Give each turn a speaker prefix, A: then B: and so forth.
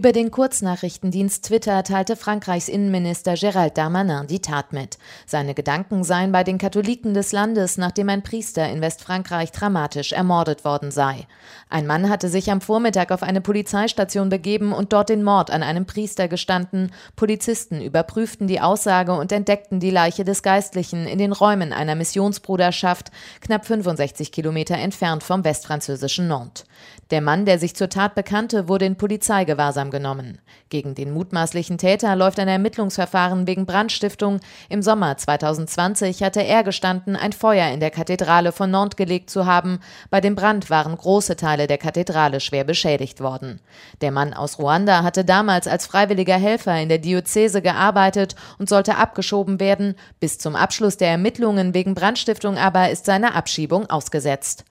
A: Über den Kurznachrichtendienst Twitter teilte Frankreichs Innenminister Gérald Darmanin die Tat mit. Seine Gedanken seien bei den Katholiken des Landes, nachdem ein Priester in Westfrankreich dramatisch ermordet worden sei. Ein Mann hatte sich am Vormittag auf eine Polizeistation begeben und dort den Mord an einem Priester gestanden. Polizisten überprüften die Aussage und entdeckten die Leiche des Geistlichen in den Räumen einer Missionsbruderschaft, knapp 65 Kilometer entfernt vom westfranzösischen Nantes. Der Mann, der sich zur Tat bekannte, wurde in Polizeigewahrsam genommen. Gegen den mutmaßlichen Täter läuft ein Ermittlungsverfahren wegen Brandstiftung. Im Sommer 2020 hatte er gestanden, ein Feuer in der Kathedrale von Nantes gelegt zu haben. Bei dem Brand waren große Teile der Kathedrale schwer beschädigt worden. Der Mann aus Ruanda hatte damals als freiwilliger Helfer in der Diözese gearbeitet und sollte abgeschoben werden. Bis zum Abschluss der Ermittlungen wegen Brandstiftung aber ist seine Abschiebung ausgesetzt.